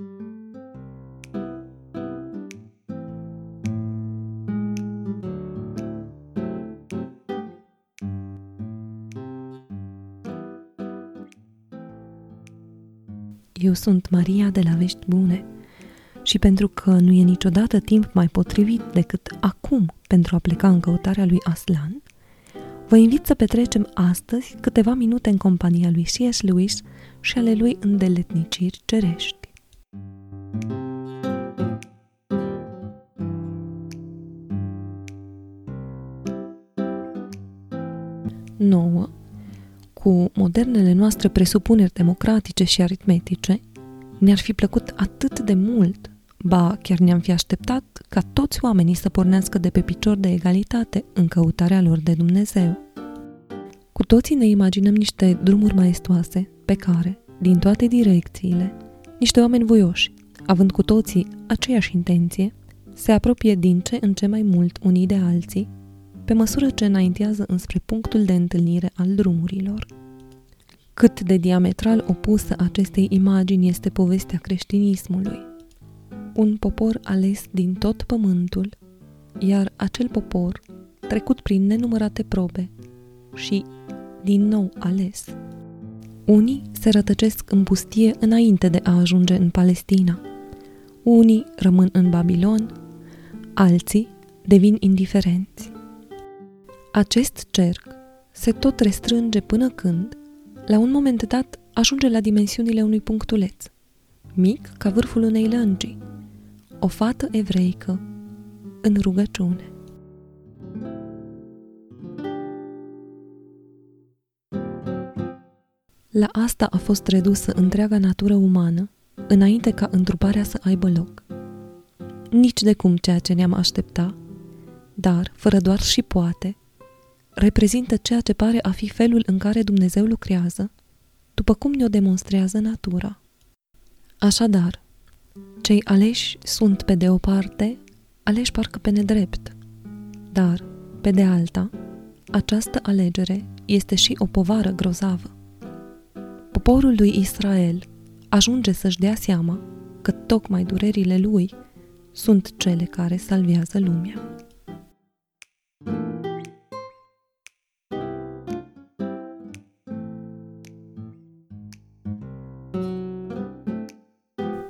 Eu sunt Maria de la Vești Bune și pentru că nu e niciodată timp mai potrivit decât acum pentru a pleca în căutarea lui Aslan, vă invit să petrecem astăzi câteva minute în compania lui C.S. Lewis și ale lui îndeletniciri cerești. Nouă, cu modernele noastre presupuneri democratice și aritmetice, ne-ar fi plăcut atât de mult, ba chiar ne-am fi așteptat ca toți oamenii să pornească de pe picior de egalitate în căutarea lor de Dumnezeu. Cu toții ne imaginăm niște drumuri maestoase pe care, din toate direcțiile, niște oameni voioși, având cu toții aceeași intenție, se apropie din ce în ce mai mult unii de alții, pe măsură ce înaintează înspre punctul de întâlnire al drumurilor. Cât de diametral opusă acestei imagini este povestea creștinismului. Un popor ales din tot pământul, iar acel popor, trecut prin nenumărate probe și din nou ales. Unii se rătăcesc în pustie înainte de a ajunge în Palestina. Unii rămân în Babilon, alții devin indiferenți. Acest cerc se tot restrânge până când, la un moment dat, ajunge la dimensiunile unui punctuleț, mic ca vârful unei lăngii, o fată evreică în rugăciune. La asta a fost redusă întreaga natură umană, înainte ca întruparea să aibă loc. Nici de cum ceea ce ne-am aștepta, dar, fără doar și poate, reprezintă ceea ce pare a fi felul în care Dumnezeu lucrează, după cum ne-o demonstrează natura. Așadar, cei aleși sunt pe de o parte aleși parcă pe nedrept, dar, pe de alta, această alegere este și o povară grozavă. Poporul lui Israel ajunge să-și dea seama că tocmai durerile lui sunt cele care salvează lumea.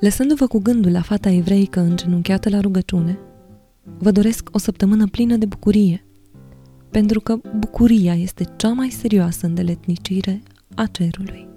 Lăsându-vă cu gândul la fata evreică îngenunchiată la rugăciune, vă doresc o săptămână plină de bucurie, pentru că bucuria este cea mai serioasă îndeletnicire a cerului.